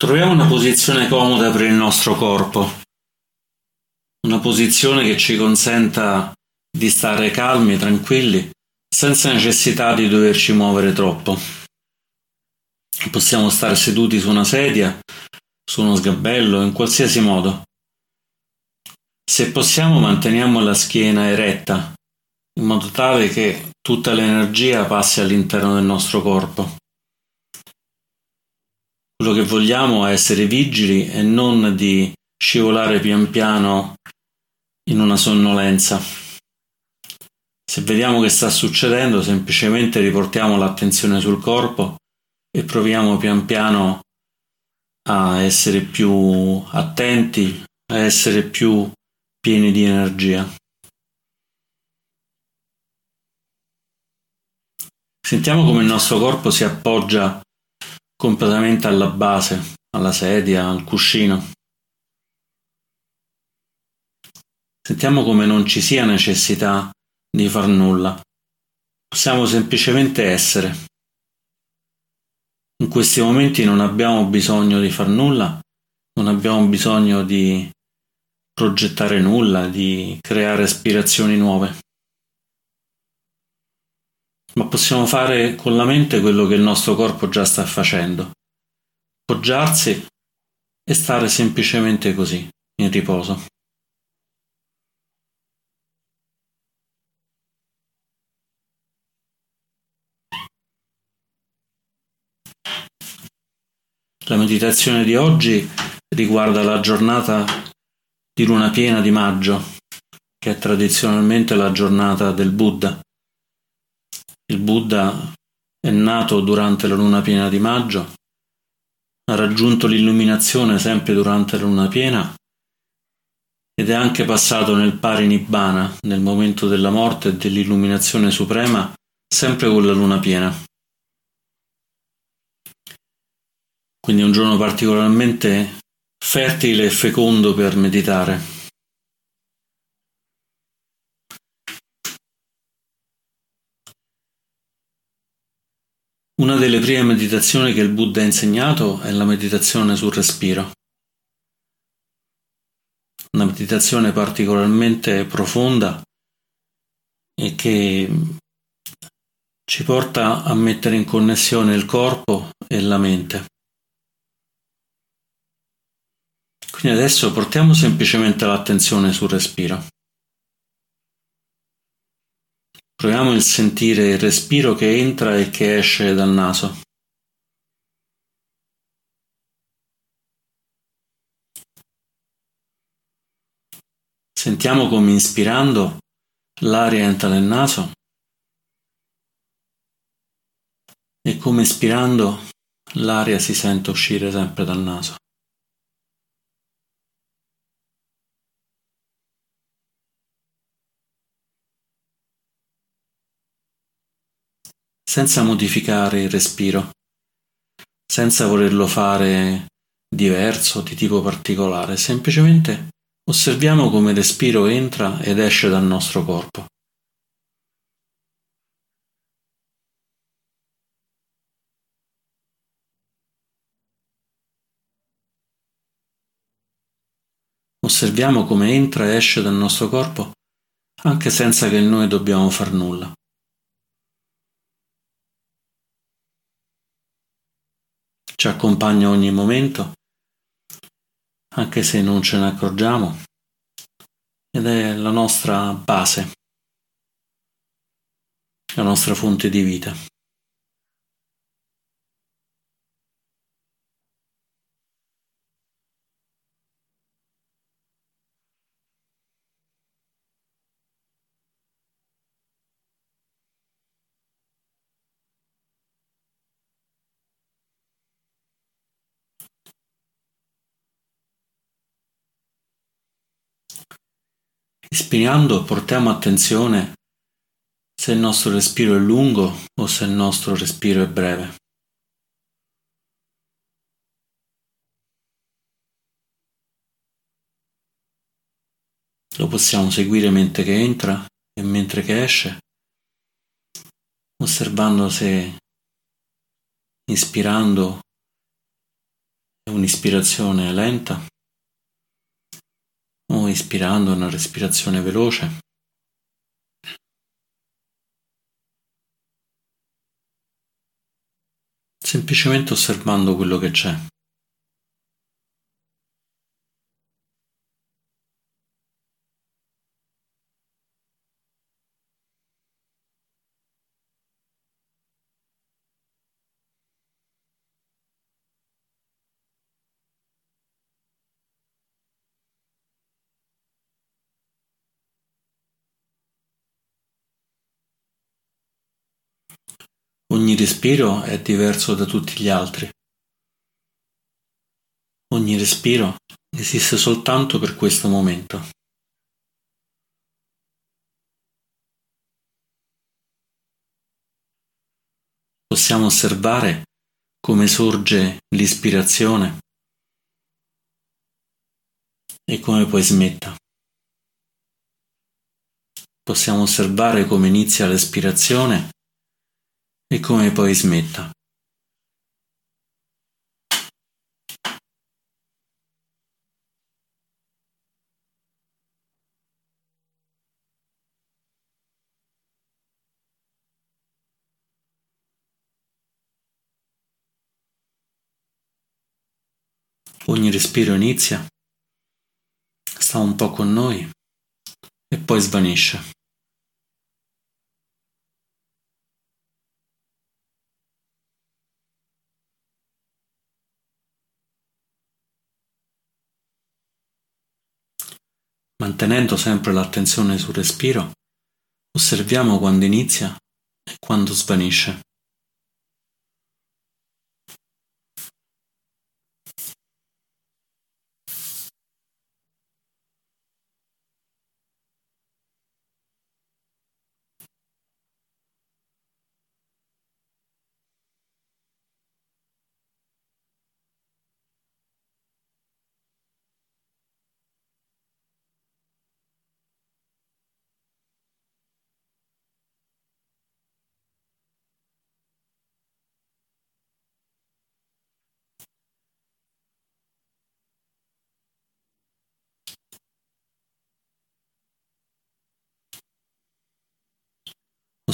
Troviamo una posizione comoda per il nostro corpo, una posizione che ci consenta di stare calmi, tranquilli, senza necessità di doverci muovere troppo. Possiamo stare seduti su una sedia, su uno sgabello, in qualsiasi modo. Se possiamo manteniamo la schiena eretta, in modo tale che tutta l'energia passi all'interno del nostro corpo. Quello che vogliamo è essere vigili e non di scivolare pian piano in una sonnolenza. Se vediamo che sta succedendo, semplicemente riportiamo l'attenzione sul corpo e proviamo pian piano a essere più attenti, a essere più pieni di energia. Sentiamo come il nostro corpo si appoggia completamente alla base, alla sedia, al cuscino. Sentiamo come non ci sia necessità di far nulla. Possiamo semplicemente essere. In questi momenti non abbiamo bisogno di far nulla, non abbiamo bisogno di progettare nulla, di creare aspirazioni nuove. Ma possiamo fare con la mente quello che il nostro corpo già sta facendo. Poggiarsi e stare semplicemente così, in riposo. La meditazione di oggi riguarda la giornata di luna piena di maggio, che è tradizionalmente la giornata del Buddha. Il Buddha è nato durante la luna piena di maggio, ha raggiunto l'illuminazione sempre durante la luna piena ed è anche passato nel parinibbana, nel momento della morte e dell'illuminazione suprema, sempre con la luna piena. Quindi è un giorno particolarmente fertile e fecondo per meditare. Una delle prime meditazioni che il Buddha ha insegnato è la meditazione sul respiro. Una meditazione particolarmente profonda e che ci porta a mettere in connessione il corpo e la mente. Quindi adesso portiamo semplicemente l'attenzione sul respiro. Proviamo il sentire il respiro che entra e che esce dal naso. Sentiamo come inspirando l'aria entra nel naso e come espirando l'aria si sente uscire sempre dal naso. Senza modificare il respiro, senza volerlo fare diverso, di tipo particolare, semplicemente osserviamo come il respiro entra ed esce dal nostro corpo. Osserviamo come entra e esce dal nostro corpo anche senza che noi dobbiamo far nulla. Ci accompagna ogni momento, anche se non ce ne accorgiamo, ed è la nostra base, la nostra fonte di vita. Ispirando portiamo attenzione se il nostro respiro è lungo o se il nostro respiro è breve. Lo possiamo seguire mentre che entra e mentre che esce, osservando se ispirando è un'ispirazione lenta ispirando una respirazione veloce. Semplicemente osservando quello che c'è. Ogni respiro è diverso da tutti gli altri. Ogni respiro esiste soltanto per questo momento. Possiamo osservare come sorge l'ispirazione e come poi smetta. Possiamo osservare come inizia l'espirazione e come poi smetta. Ogni respiro inizia, sta un po' con noi e poi svanisce. Mantenendo sempre l'attenzione sul respiro, osserviamo quando inizia e quando svanisce.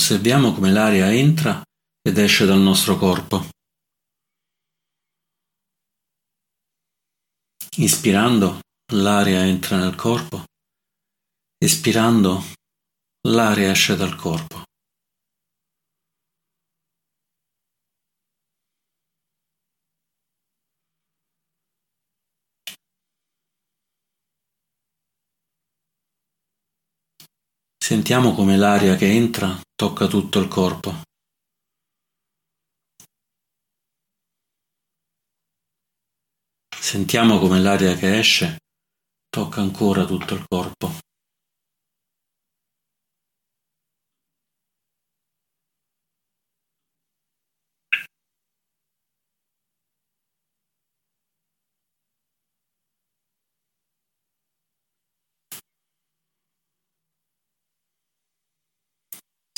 Osserviamo come l'aria entra ed esce dal nostro corpo. Ispirando, l'aria entra nel corpo. Espirando, l'aria esce dal corpo. Sentiamo come l'aria che entra tocca tutto il corpo. Sentiamo come l'aria che esce tocca ancora tutto il corpo.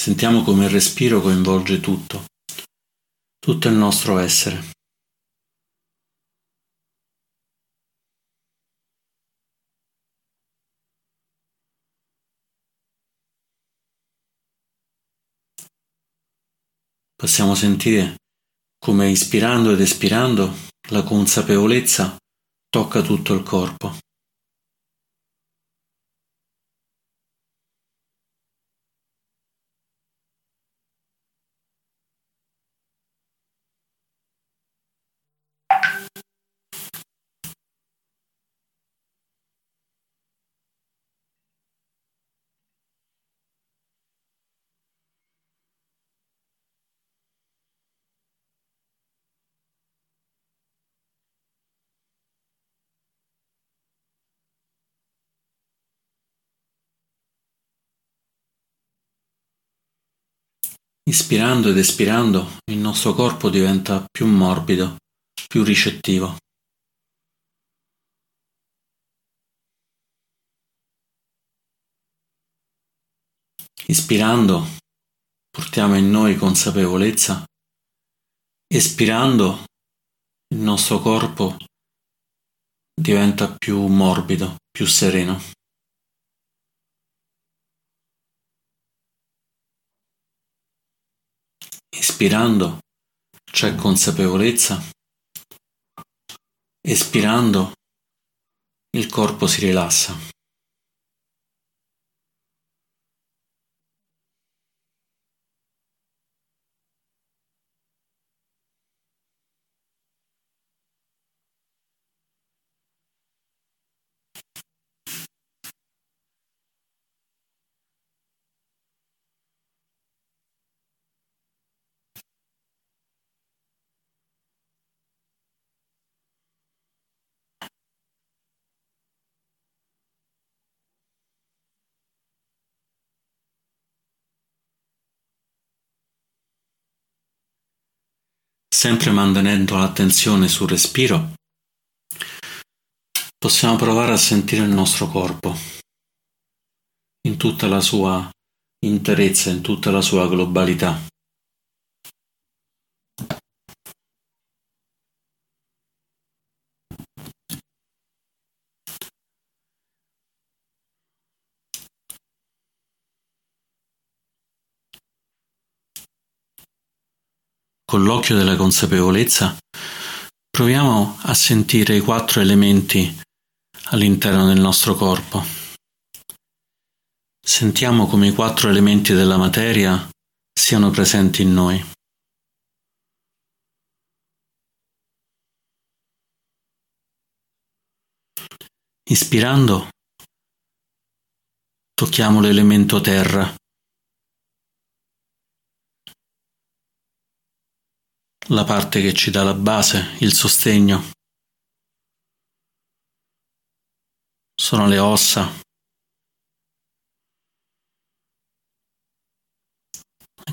Sentiamo come il respiro coinvolge tutto, tutto il nostro essere. Possiamo sentire come ispirando ed espirando la consapevolezza tocca tutto il corpo. Ispirando ed espirando, il nostro corpo diventa più morbido, più ricettivo. Ispirando, portiamo in noi consapevolezza. Espirando, il nostro corpo diventa più morbido, più sereno. Ispirando c'è consapevolezza, espirando il corpo si rilassa. Sempre mantenendo l'attenzione sul respiro, possiamo provare a sentire il nostro corpo in tutta la sua interezza, in tutta la sua globalità. Con l'occhio della consapevolezza, proviamo a sentire i quattro elementi all'interno del nostro corpo. Sentiamo come i quattro elementi della materia siano presenti in noi. Ispirando, tocchiamo l'elemento terra. La parte che ci dà la base, il sostegno. Sono le ossa.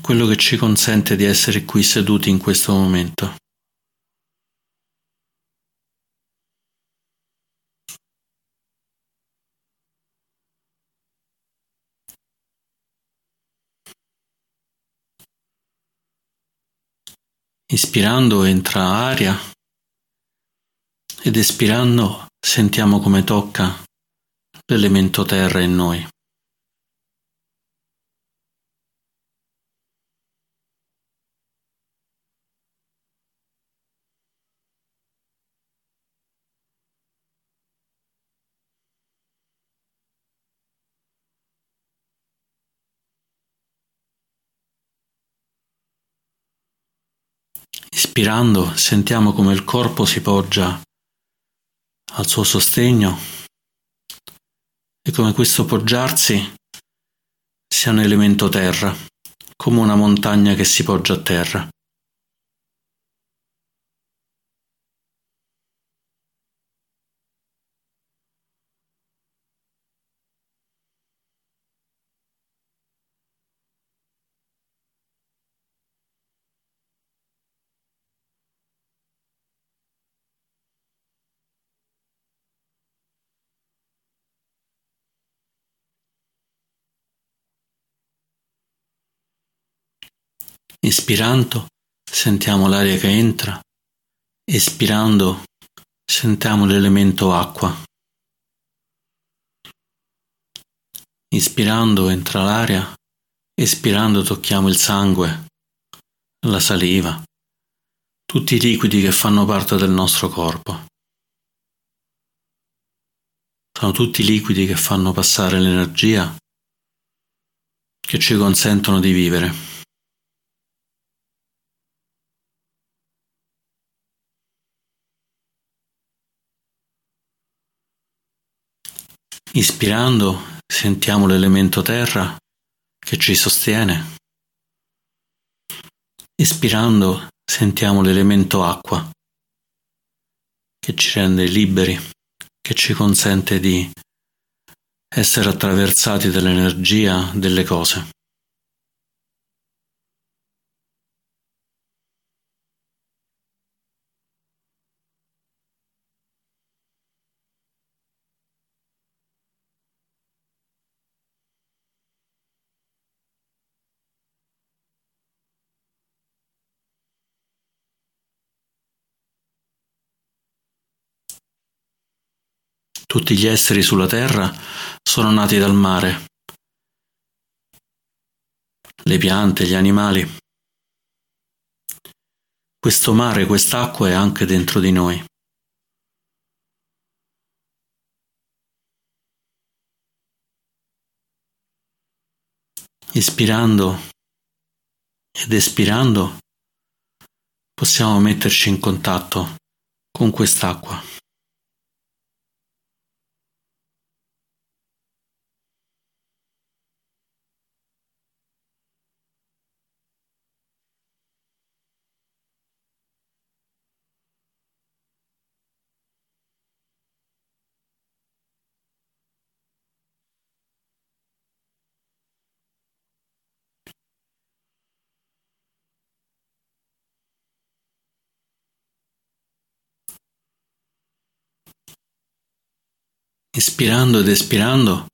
Quello che ci consente di essere qui seduti in questo momento. Ispirando entra aria ed espirando sentiamo come tocca l'elemento terra in noi. Ispirando sentiamo come il corpo si poggia al suo sostegno e come questo poggiarsi sia un elemento terra, come una montagna che si poggia a terra. Ispirando sentiamo l'aria che entra, espirando sentiamo l'elemento acqua. Ispirando entra l'aria, espirando tocchiamo il sangue, la saliva, tutti i liquidi che fanno parte del nostro corpo. Sono tutti liquidi che fanno passare l'energia che ci consentono di vivere. Ispirando sentiamo l'elemento terra che ci sostiene. Espirando sentiamo l'elemento acqua che ci rende liberi, che ci consente di essere attraversati dall'energia delle cose. Tutti gli esseri sulla terra sono nati dal mare. Le piante, gli animali. Questo mare, quest'acqua è anche dentro di noi. Ispirando ed espirando possiamo metterci in contatto con quest'acqua. Ispirando ed espirando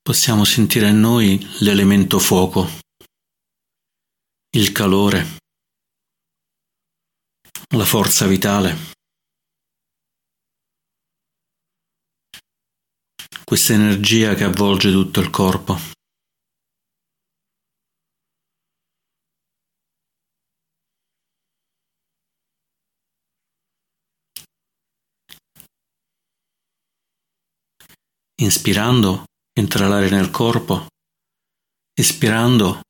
possiamo sentire in noi l'elemento fuoco, il calore, la forza vitale. Questa energia che avvolge tutto il corpo. Inspirando entra l'aria nel corpo, espirando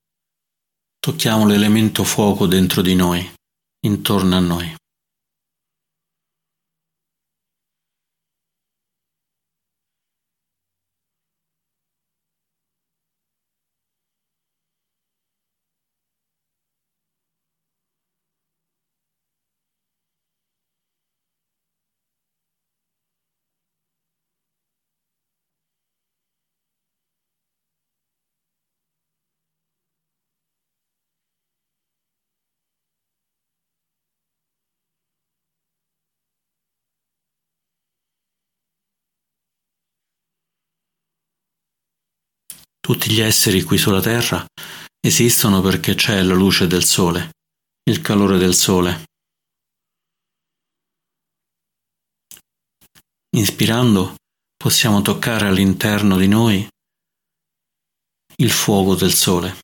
tocchiamo l'elemento fuoco dentro di noi, intorno a noi. Tutti gli esseri qui sulla Terra esistono perché c'è la luce del Sole, il calore del Sole. Inspirando possiamo toccare all'interno di noi il fuoco del Sole.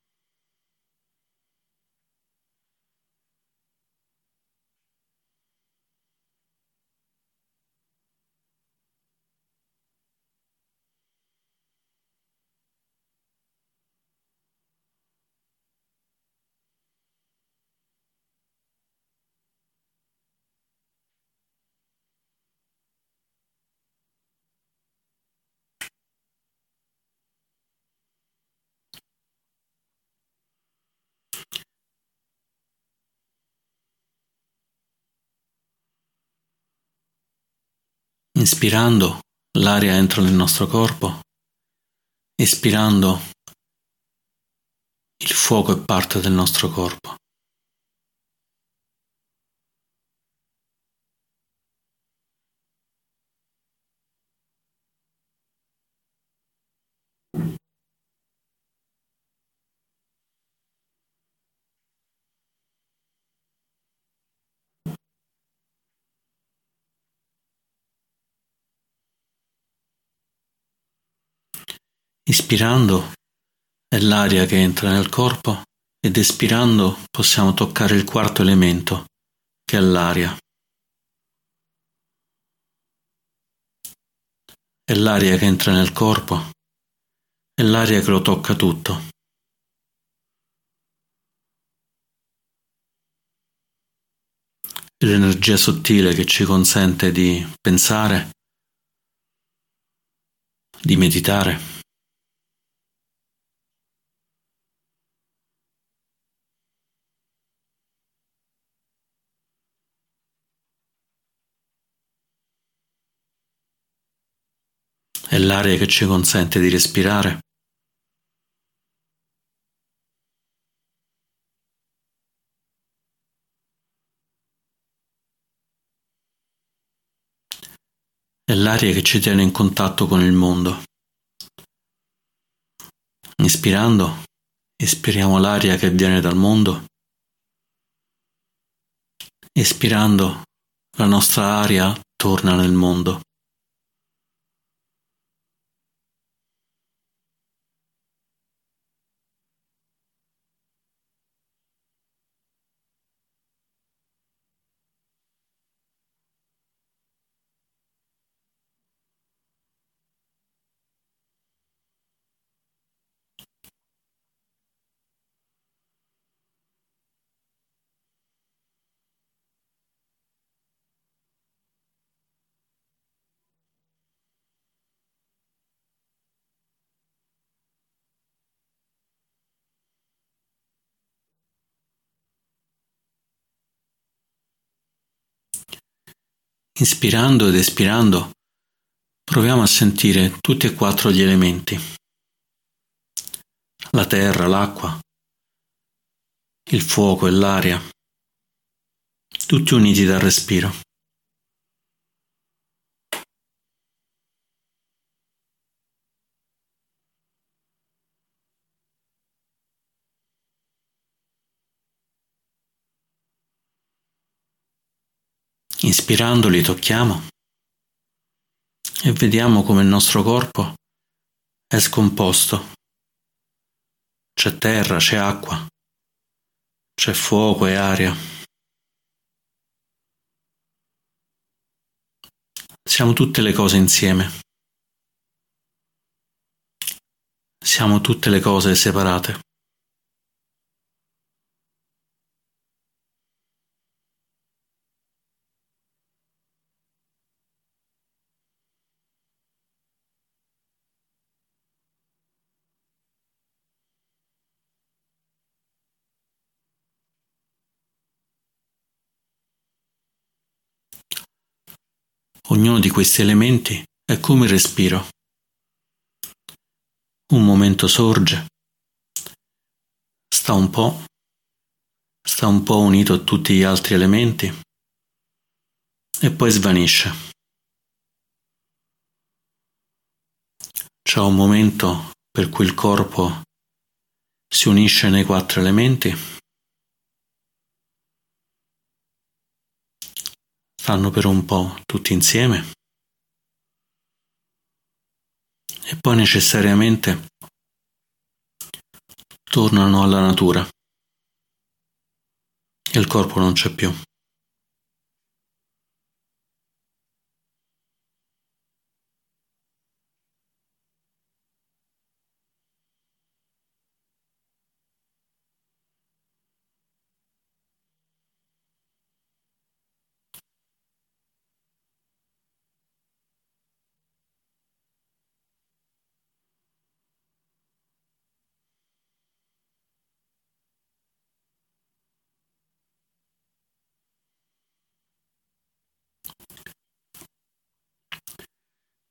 Inspirando, l'aria entra nel nostro corpo. Espirando, il fuoco è parte del nostro corpo. Ispirando è l'aria che entra nel corpo ed espirando possiamo toccare il quarto elemento, che è l'aria. È l'aria che entra nel corpo, è l'aria che lo tocca tutto. È l'energia sottile che ci consente di pensare, di meditare. È l'aria che ci consente di respirare. È l'aria che ci tiene in contatto con il mondo. Inspirando, espiriamo l'aria che viene dal mondo. Espirando, la nostra aria torna nel mondo. Inspirando ed espirando, proviamo a sentire tutti e quattro gli elementi. La terra, l'acqua, il fuoco e l'aria, tutti uniti dal respiro. Inspirando li tocchiamo e vediamo come il nostro corpo è scomposto. C'è terra, c'è acqua, c'è fuoco e aria. Siamo tutte le cose insieme. Siamo tutte le cose separate. Ognuno di questi elementi è come il respiro. Un momento sorge, sta un po', sta un po' unito a tutti gli altri elementi e poi svanisce. C'è un momento per cui il corpo si unisce nei quattro elementi stanno per un po' tutti insieme e poi necessariamente tornano alla natura e il corpo non c'è più.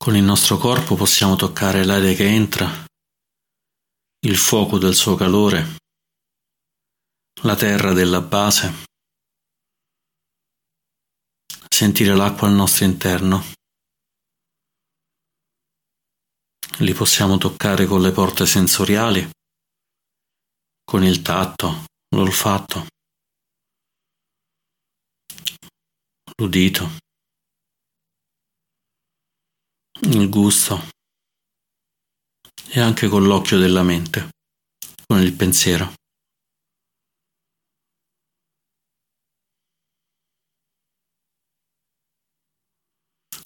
Con il nostro corpo possiamo toccare l'aria che entra, il fuoco del suo calore, la terra della base, sentire l'acqua al nostro interno. Li possiamo toccare con le porte sensoriali, con il tatto, l'olfatto, l'udito il gusto e anche con l'occhio della mente, con il pensiero.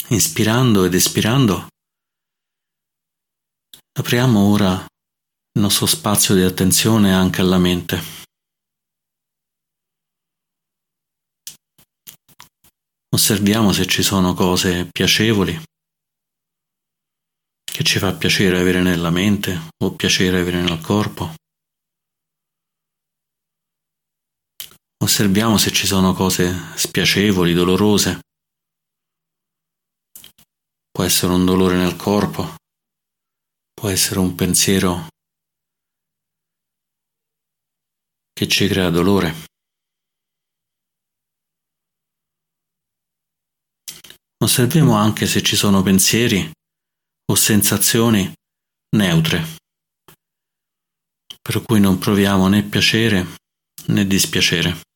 Inspirando ed espirando, apriamo ora il nostro spazio di attenzione anche alla mente. Osserviamo se ci sono cose piacevoli che ci fa piacere avere nella mente o piacere avere nel corpo. Osserviamo se ci sono cose spiacevoli, dolorose. Può essere un dolore nel corpo, può essere un pensiero che ci crea dolore. Osserviamo anche se ci sono pensieri o sensazioni neutre, per cui non proviamo né piacere né dispiacere.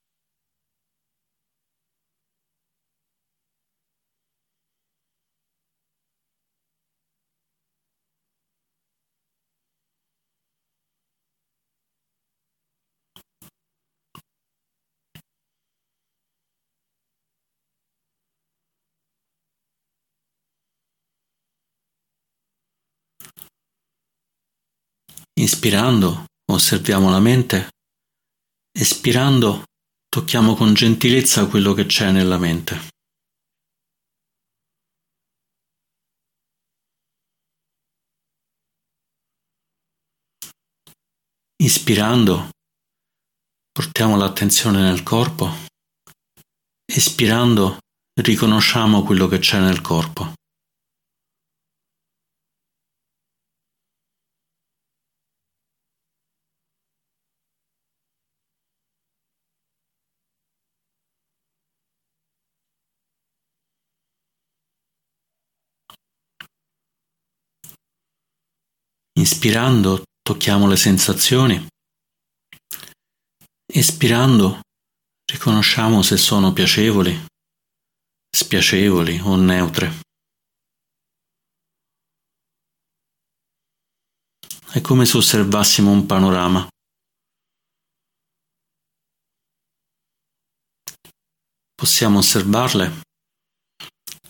Inspirando osserviamo la mente, espirando tocchiamo con gentilezza quello che c'è nella mente. Ispirando portiamo l'attenzione nel corpo, espirando riconosciamo quello che c'è nel corpo. Inspirando tocchiamo le sensazioni. Espirando riconosciamo se sono piacevoli, spiacevoli o neutre. È come se osservassimo un panorama. Possiamo osservarle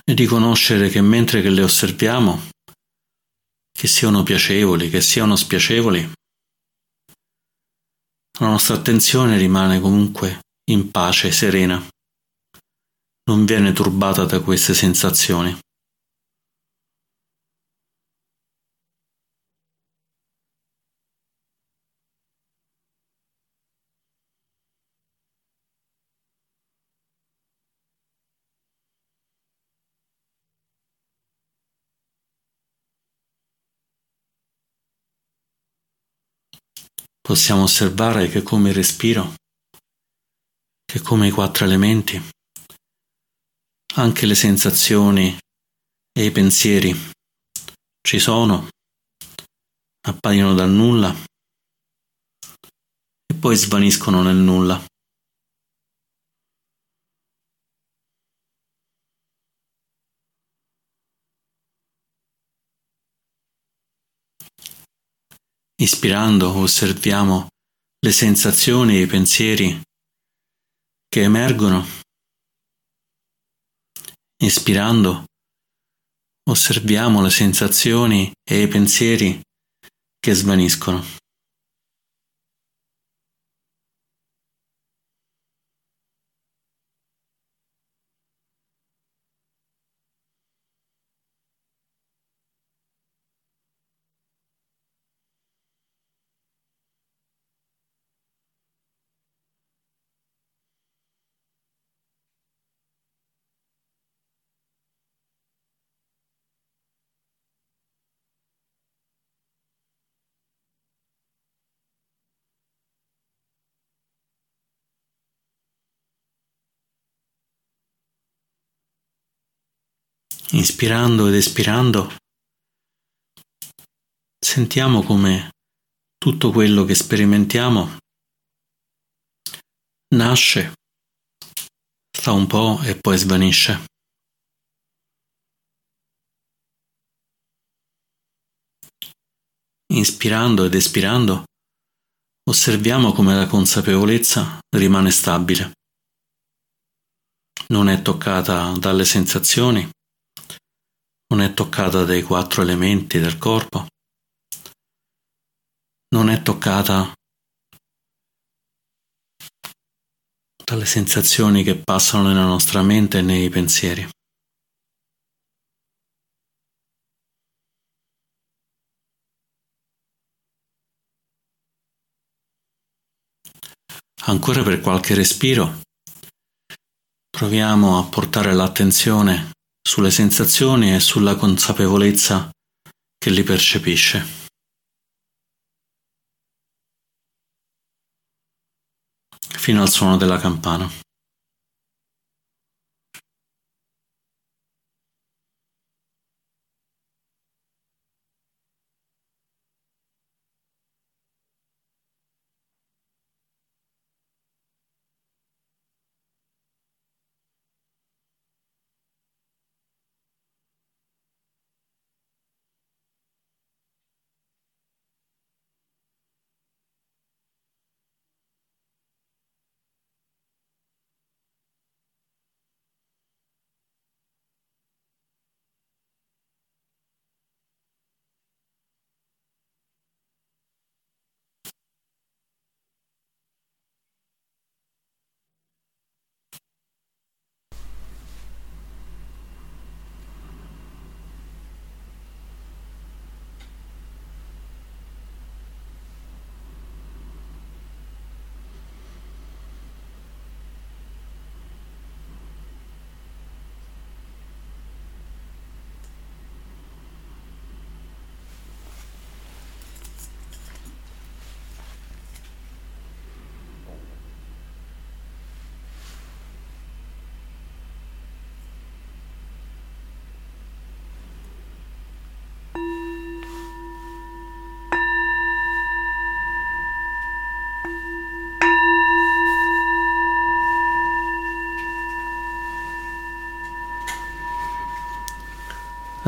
e riconoscere che mentre che le osserviamo che siano piacevoli, che siano spiacevoli, la nostra attenzione rimane comunque in pace, serena, non viene turbata da queste sensazioni. Possiamo osservare che come il respiro, che come i quattro elementi, anche le sensazioni e i pensieri ci sono, appaiono dal nulla e poi svaniscono nel nulla. Ispirando osserviamo le sensazioni e i pensieri che emergono. Ispirando osserviamo le sensazioni e i pensieri che svaniscono. Inspirando ed espirando, sentiamo come tutto quello che sperimentiamo nasce, sta un po' e poi svanisce. Inspirando ed espirando, osserviamo come la consapevolezza rimane stabile. Non è toccata dalle sensazioni, non è toccata dai quattro elementi del corpo, non è toccata dalle sensazioni che passano nella nostra mente e nei pensieri. Ancora per qualche respiro proviamo a portare l'attenzione sulle sensazioni e sulla consapevolezza che li percepisce. Fino al suono della campana.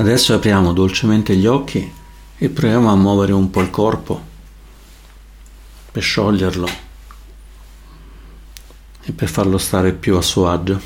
Adesso apriamo dolcemente gli occhi e proviamo a muovere un po' il corpo per scioglierlo e per farlo stare più a suo agio.